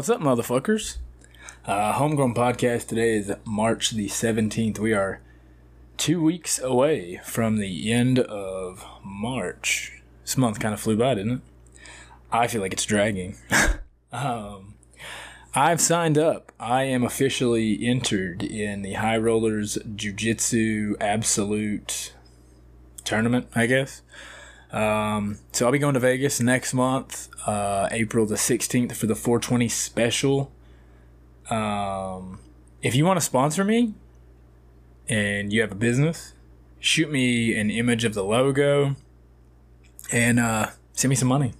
What's up, motherfuckers? Uh, Homegrown Podcast today is March the 17th. We are two weeks away from the end of March. This month kind of flew by, didn't it? I feel like it's dragging. um, I've signed up. I am officially entered in the High Rollerz Jiu Jitsu Absolute tournament, I guess. Um, so I'll be going to Vegas next month, uh, April the 16th for the 420 special. Um, if you want to sponsor me and you have a business, shoot me an image of the logo and uh, send me some money.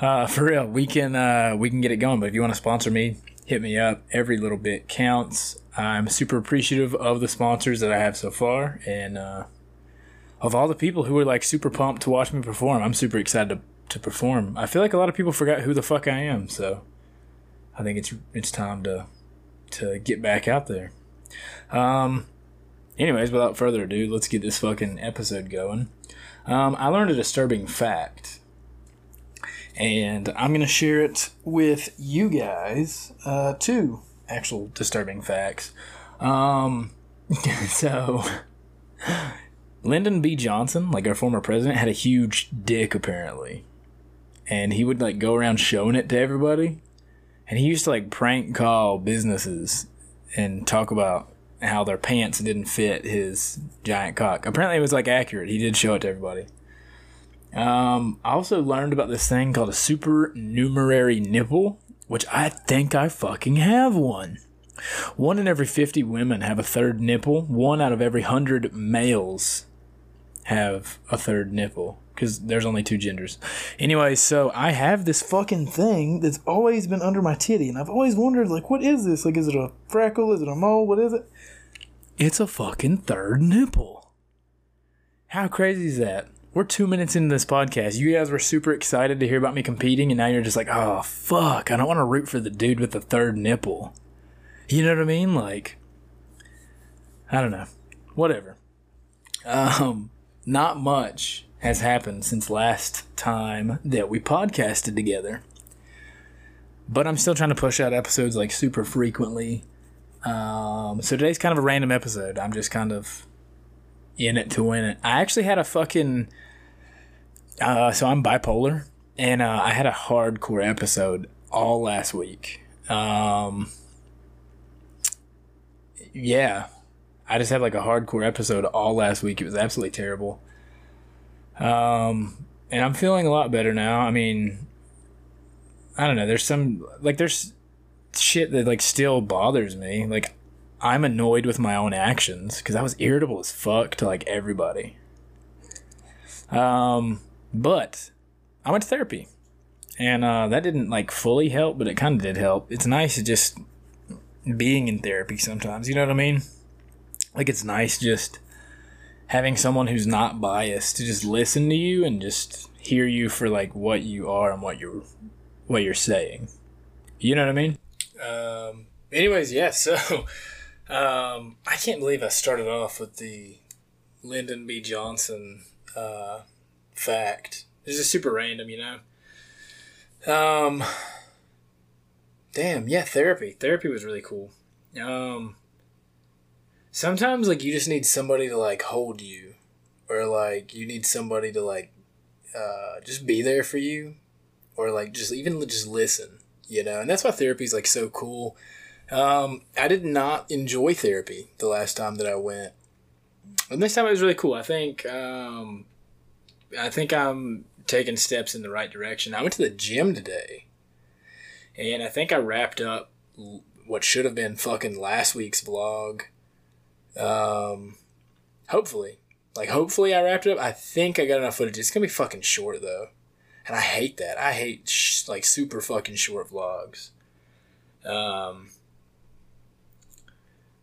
Uh, for real, we can uh, we can get it going. But if you want to sponsor me, hit me up. Every little bit counts. I'm super appreciative of the sponsors that I have so far, and uh, of all the people who were like super pumped to watch me perform. I'm super excited to, to perform. I feel like a lot of people forgot who the fuck I am, so I think it's it's time to to get back out there. Um, anyways, without further ado, let's get this fucking episode going. Um, I learned a disturbing fact, and I'm gonna share it with you guys. Uh, two actual disturbing facts. Um, so. Lyndon B. Johnson, like our former president, had a huge dick apparently. And he would like go around showing it to everybody. And he used to like prank call businesses and talk about how their pants didn't fit his giant cock. Apparently it was like accurate. He did show it to everybody. Um, I also learned about this thing called a supernumerary nipple, which I think I fucking have one. One in every 50 women have a third nipple. One out of every 100 males have a third nipple because there's only two genders. Anyway, so I have this fucking thing that's always been under my titty, and I've always wondered, like, what is this? Like, is it a freckle? Is it a mole? What is it? It's a fucking third nipple. How crazy is that? We're two minutes into this podcast. You guys were super excited to hear about me competing, and now you're just like, oh, fuck, I don't want to root for the dude with the third nipple. You know what I mean? Like, I don't know. Whatever. Um, not much has happened since last time that we podcasted together. But I'm still trying to push out episodes like super frequently. Um, so today's kind of a random episode. I'm just kind of in it to win it. I actually had a fucking. Uh, so I'm bipolar, and uh, I had a hardcore episode all last week. Um, yeah, I just had like a hardcore episode all last week. It was absolutely terrible. Um, and I'm feeling a lot better now. I mean, I don't know. There's some like there's shit that like still bothers me. Like I'm annoyed with my own actions because I was irritable as fuck to like everybody. Um, but I went to therapy, and uh, that didn't like fully help, but it kind of did help. It's nice to just being in therapy sometimes. You know what I mean? Like it's nice just having someone who's not biased to just listen to you and just hear you for like what you are and what you're what you're saying. You know what I mean? Um, anyways, yeah. So um, I can't believe I started off with the Lyndon B. Johnson uh, fact. This is super random, you know. Um, damn, yeah, therapy. Therapy was really cool. Um, sometimes like you just need somebody to like hold you or like you need somebody to like uh, just be there for you or like just even just listen you know? And that's why therapy is like so cool. Um, i did not enjoy therapy the last time that i went. And this time it was really cool. I think um, i think i'm taking steps in the right direction. I went to the gym today and i think i wrapped up what should have been fucking last week's vlog um, hopefully, like hopefully I wrapped it up. I think I got enough footage. It's gonna be fucking short though, and I hate that. I hate sh- like super fucking short vlogs. Um,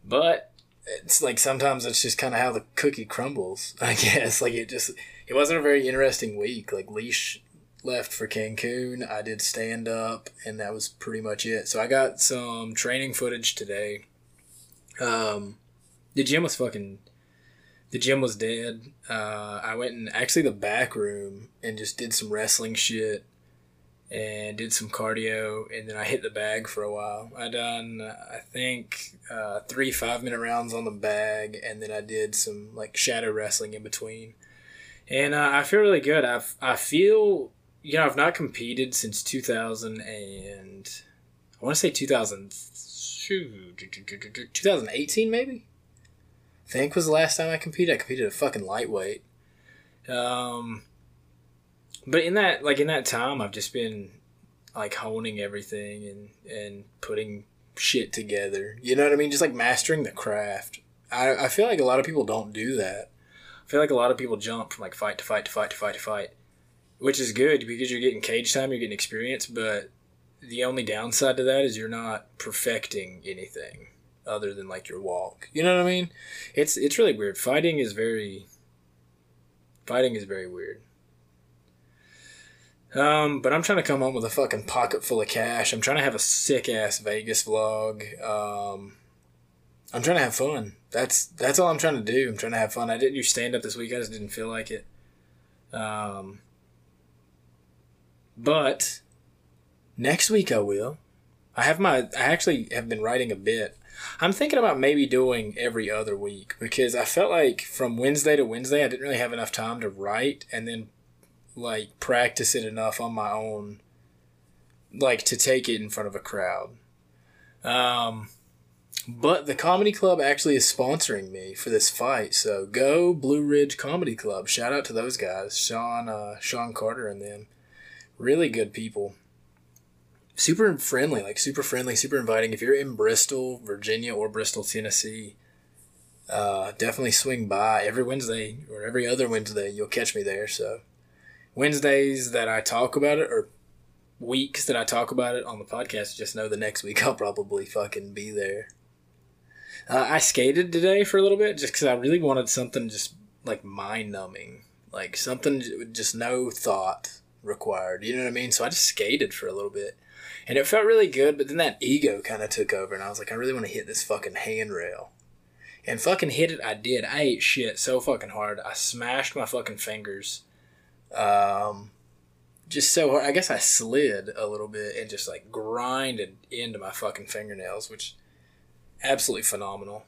but it's like sometimes it's just kind of how the cookie crumbles. I guess like it just it wasn't a very interesting week. Like Leash left for Cancun. I did stand up, and that was pretty much it. So I got some training footage today. Um, the gym was fucking the gym was dead. Uh, I went in actually the back room and just did some wrestling shit. and did some cardio, and then I hit the bag for a while. I done, I think, uh, three five minute rounds on the bag, and then I did some like shadow wrestling in between. And uh, I feel really good. I I feel you know I've not competed since two thousand and I want to say 2000, 2018 maybe. Think was the last time I competed. I competed at fucking lightweight. Um, but in that like in that time i've just been like honing everything and and putting shit together. You know what i mean? Just like mastering the craft. I, I feel like a lot of people don't do that. I feel like a lot of people jump from like fight to fight to fight to fight to fight which is good because you're getting cage time you're getting experience but the only downside to that is you're not perfecting anything other than like your walk you know what i mean it's it's really weird fighting is very fighting is very weird um, but I'm trying to come home with a fucking pocket full of cash. I'm trying to have a sick ass Vegas vlog. Um, I'm trying to have fun. That's that's all I'm trying to do. I'm trying to have fun. I didn't do stand up this week. I just didn't feel like it. Um, but next week I will. I have my. I actually have been writing a bit. I'm thinking about maybe doing every other week because I felt like from Wednesday to Wednesday I didn't really have enough time to write and then like practice it enough on my own like to take it in front of a crowd. Um but the comedy club actually is sponsoring me for this fight. So go Blue Ridge Comedy Club. Shout out to those guys, Sean uh, Sean Carter and them. Really good people. Super friendly, like super friendly, super inviting. If you're in Bristol, Virginia, or Bristol, Tennessee, uh, definitely swing by every Wednesday or every other Wednesday. You'll catch me there. So Wednesdays that I talk about it or weeks that I talk about it on the podcast, just know the next week I'll probably fucking be there. Uh, I skated today for a little bit just because I really wanted something just like mind numbing, like something just no thought required. You know what I mean? So I just skated for a little bit, and it felt really good. But then that ego kind of took over, and I was like, I really want to hit this fucking handrail. And fucking hit it, I did. I ate shit so fucking hard. I smashed my fucking fingers um, just so hard. I guess I slid a little bit and just like grinded into my fucking fingernails, which absolutely phenomenal.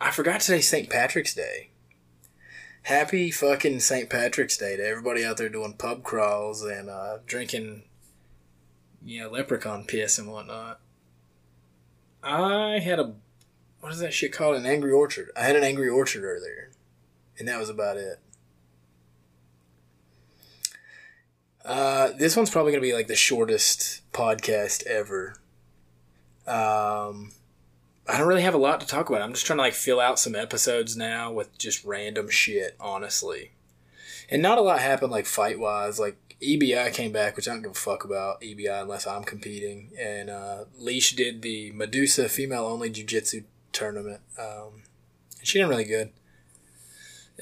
I forgot today's St. Patrick's Day. Happy fucking St. Patrick's Day to everybody out there doing pub crawls and uh, drinking, know, leprechaun piss and whatnot. I had a, what is that shit called? An Angry Orchard. I had an Angry Orchard earlier, and that was about it. Uh, this one's probably gonna be like the shortest podcast ever. Um, I don't really have a lot to talk about. I'm just trying to like fill out some episodes now with just random shit, honestly. And not a lot happened like fight wise. Like EBI came back, which I don't give a fuck about EBI unless I'm competing. And uh, Leash did the Medusa female only jiu jitsu tournament. Um, she did really good.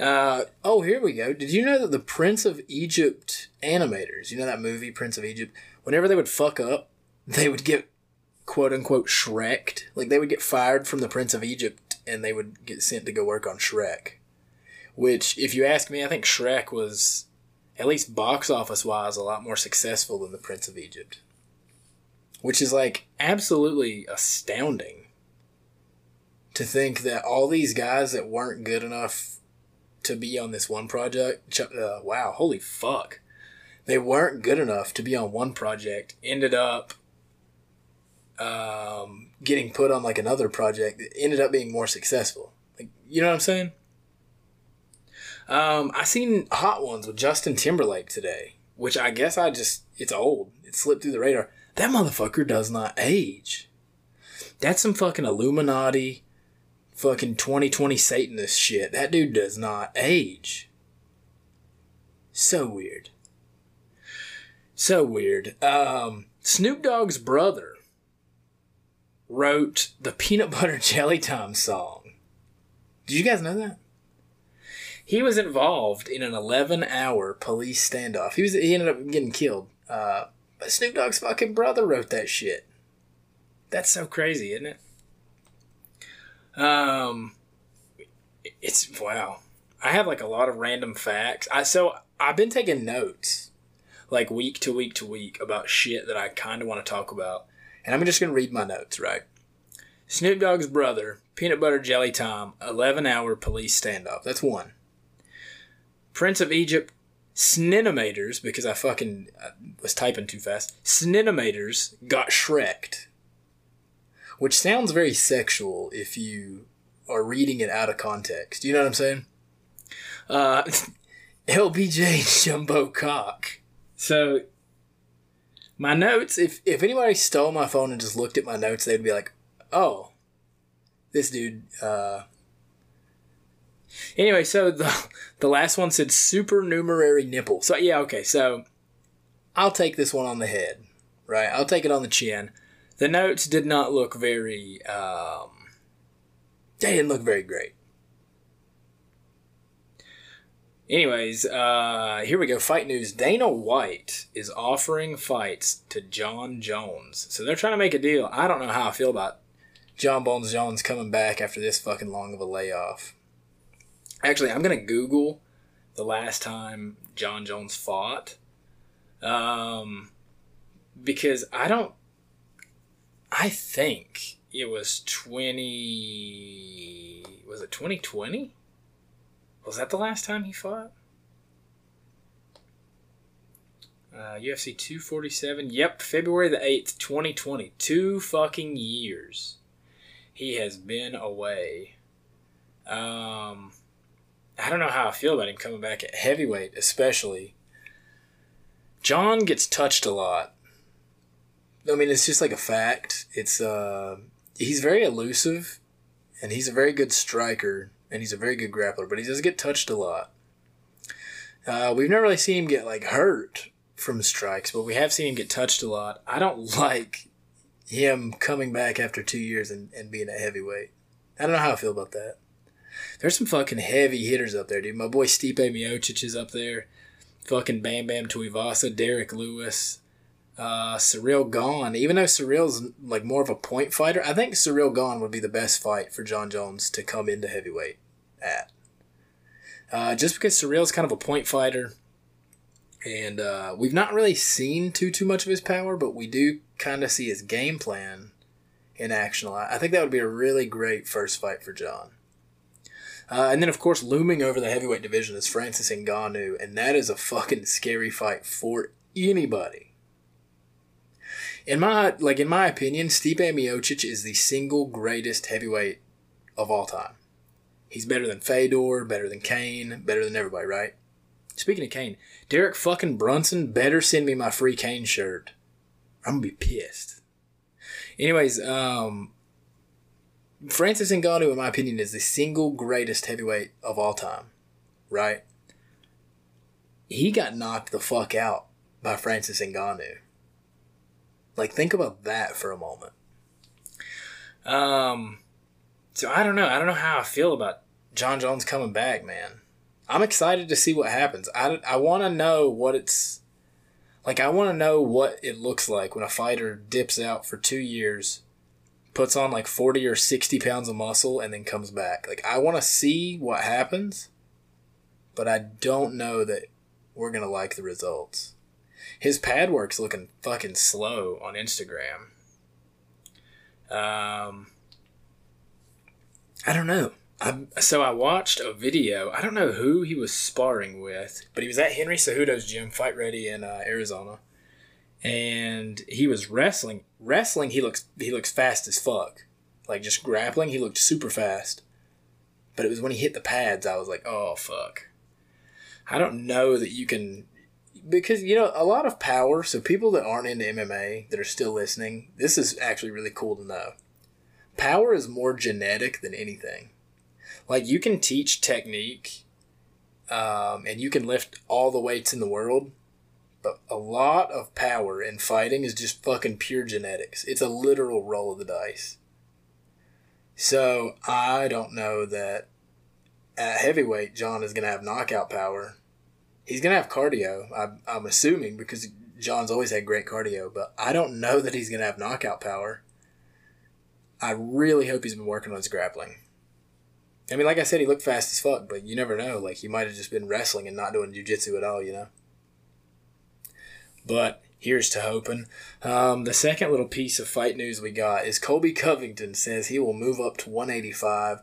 Uh, oh, here we go. Did you know that the Prince of Egypt animators, you know that movie Prince of Egypt, whenever they would fuck up, they would get quote unquote Shreked. Like they would get fired from the Prince of Egypt and they would get sent to go work on Shrek. Which, if you ask me, I think Shrek was, at least box office wise, a lot more successful than the Prince of Egypt. Which is like absolutely astounding to think that all these guys that weren't good enough to be on this one project. Uh, wow, holy fuck. They weren't good enough to be on one project, ended up um, getting put on like another project that ended up being more successful. Like, you know what I'm saying? Um, I seen Hot Ones with Justin Timberlake today, which I guess I just, it's old. It slipped through the radar. That motherfucker does not age. That's some fucking Illuminati fucking 2020 Satanist shit. That dude does not age. So weird. So weird. Um, Snoop Dogg's brother wrote the Peanut Butter Jelly Time song. Did you guys know that? He was involved in an 11 hour police standoff. He was he ended up getting killed. Uh, but Snoop Dogg's fucking brother wrote that shit. That's so crazy, isn't it? Um, it's wow. I have like a lot of random facts. I so I've been taking notes. like week to week to week about shit that I kind of want to talk about. And I'm just going to read my notes, right? Snoop Dogg's brother, Peanut Butter Jelly Tom, 11 hour police standoff. That's one. Prince of Egypt, Sninomators, because I fucking was typing too fast. Sninomators got Shreked. Which sounds very sexual if you are reading it out of context. You know what I'm saying? Uh, LBJ Jumbo Cock. So, my notes, if, if anybody stole my phone and just looked at my notes, they'd be like, oh, this dude, uh, Anyway, so the the last one said supernumerary nipple. So yeah, okay. So I'll take this one on the head, right? I'll take it on the chin. The notes did not look very. Um, they didn't look very great. Anyways, uh, here we go. Fight news. Dana White is offering fights to Jon Jones. So they're trying to make a deal. I don't know how I feel about Jon Bones Jones coming back after this fucking long of a layoff. Actually, I'm going to Google the last time Jon Jones fought. Um, because I don't. I think it was 20. Was it 2020? Was that the last time he fought? Uh, UFC 247. Yep, February the 8th, 2020. Two fucking years. He has been away. Um, I don't know how I feel about him coming back at heavyweight, especially. Jon gets touched a lot. I mean, it's just like a fact. It's uh, he's very elusive, and he's a very good striker, and he's a very good grappler, but he does get touched a lot. Uh, we've never really seen him get like hurt from strikes, but we have seen him get touched a lot. I don't like him coming back after two years and, and being a heavyweight. I don't know how I feel about that. There's some fucking heavy hitters up there, dude. My boy Stipe Miocic is up there. Fucking Bam Bam Tuivasa, Derek Lewis, uh, Ciryl Gane. Even though Ciryl's like more of a point fighter, I think Ciryl Gane would be the best fight for Jon Jones to come into heavyweight at. Uh, just because Ciryl's kind of a point fighter, and uh, we've not really seen too too much of his power, but we do kind of see his game plan in action a lot. I think that would be a really great first fight for Jon. Uh, and then, of course, looming over the heavyweight division is Francis Ngannou, and that is a fucking scary fight for anybody. In my like, in my opinion, Stipe Miocic is the single greatest heavyweight of all time. He's better than Fedor, better than Cain, better than everybody, right? Speaking of Cain, Derek fucking Brunson better send me my free Cain shirt. I'm gonna be pissed. Anyways, um, Francis Ngannou, in my opinion, is the single greatest heavyweight of all time, right? He got knocked the fuck out by Francis Ngannou. Like, think about that for a moment. Um, so I don't know. I don't know how I feel about Jon Jones coming back, man. I'm excited to see what happens. I, I want to know what it's like. I want to know what it looks like when a fighter dips out for two years puts on like 40 or 60 pounds of muscle and then comes back. Like, I want to see what happens, but I don't know that we're going to like the results. His pad work's looking fucking slow on Instagram. Um, I don't know. I, so I watched a video. I don't know who he was sparring with, but he was at Henry Cejudo's gym, Fight Ready in uh, Arizona and he was wrestling. Wrestling, he looks he looks fast as fuck. Like just grappling, he looked super fast. But it was when he hit the pads, I was like, oh fuck. I don't know that you can because you know a lot of power. So people that aren't into MMA that are still listening, this is actually really cool to know. Power is more genetic than anything. Like you can teach technique, um, and you can lift all the weights in the world, but a lot of power in fighting is just fucking pure genetics. It's a literal roll of the dice. So I don't know that at heavyweight Jon is going to have knockout power. He's going to have cardio. I'm, I'm assuming because Jon's always had great cardio, but I don't know that he's going to have knockout power. I really hope he's been working on his grappling. I mean, like I said, he looked fast as fuck, but you never know. Like, he might have just been wrestling and not doing jujitsu at all, you know? But here's to hoping. Um, the second little piece of fight news we got is Colby Covington says he will move up to 185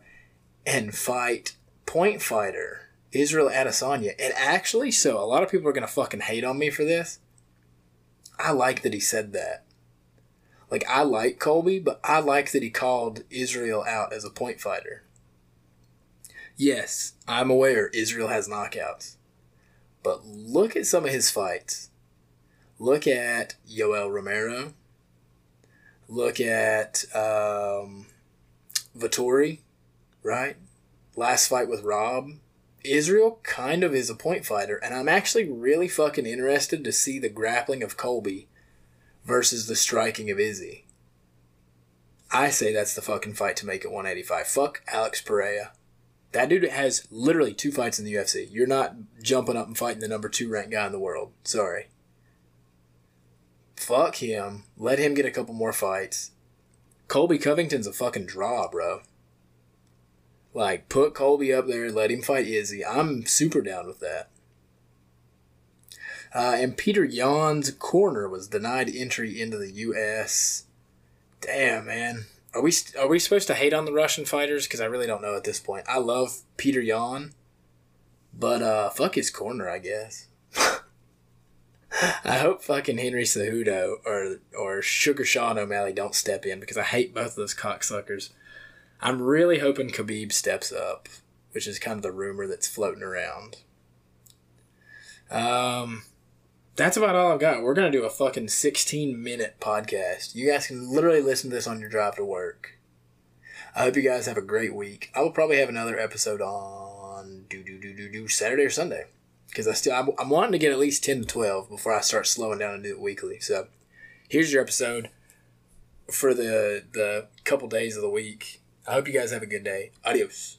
and fight point fighter Israel Adesanya. And actually, so a lot of people are going to fucking hate on me for this. I like that he said that. Like, I like Colby, but I like that he called Israel out as a point fighter. Yes, I'm aware Israel has knockouts. But look at some of his fights. Look at Yoel Romero. Look at um, Vettori, right? Last fight with Rob. Israel kind of is a point fighter, and I'm actually really fucking interested to see the grappling of Colby versus the striking of Izzy. I say that's the fucking fight to make at 185. Fuck Alex Pereira. That dude has literally two fights in the UFC. You're not jumping up and fighting the number two ranked guy in the world. Sorry. Fuck him. Let him get a couple more fights. Colby Covington's a fucking draw, bro. Like, put Colby up there, let him fight Izzy. I'm super down with that. Uh, and Petr Yan's corner was denied entry into the U.S. Damn, man. Are we are we supposed to hate on the Russian fighters? Because I really don't know at this point. I love Peter Yan, but uh, fuck his corner, I guess. I hope fucking Henry Cejudo or or Sugar Sean O'Malley don't step in because I hate both of those cocksuckers. I'm really hoping Khabib steps up, which is kind of the rumor that's floating around. Um, that's about all I've got. We're gonna do a fucking 16 minute podcast. You guys can literally listen to this on your drive to work. I hope you guys have a great week. I will probably have another episode on do do do do do Saturday or Sunday because I still I'm, I'm wanting to get at least 10 to 12 before I start slowing down and do it weekly. So here's your episode for the the couple days of the week. I hope you guys have a good day. Adios.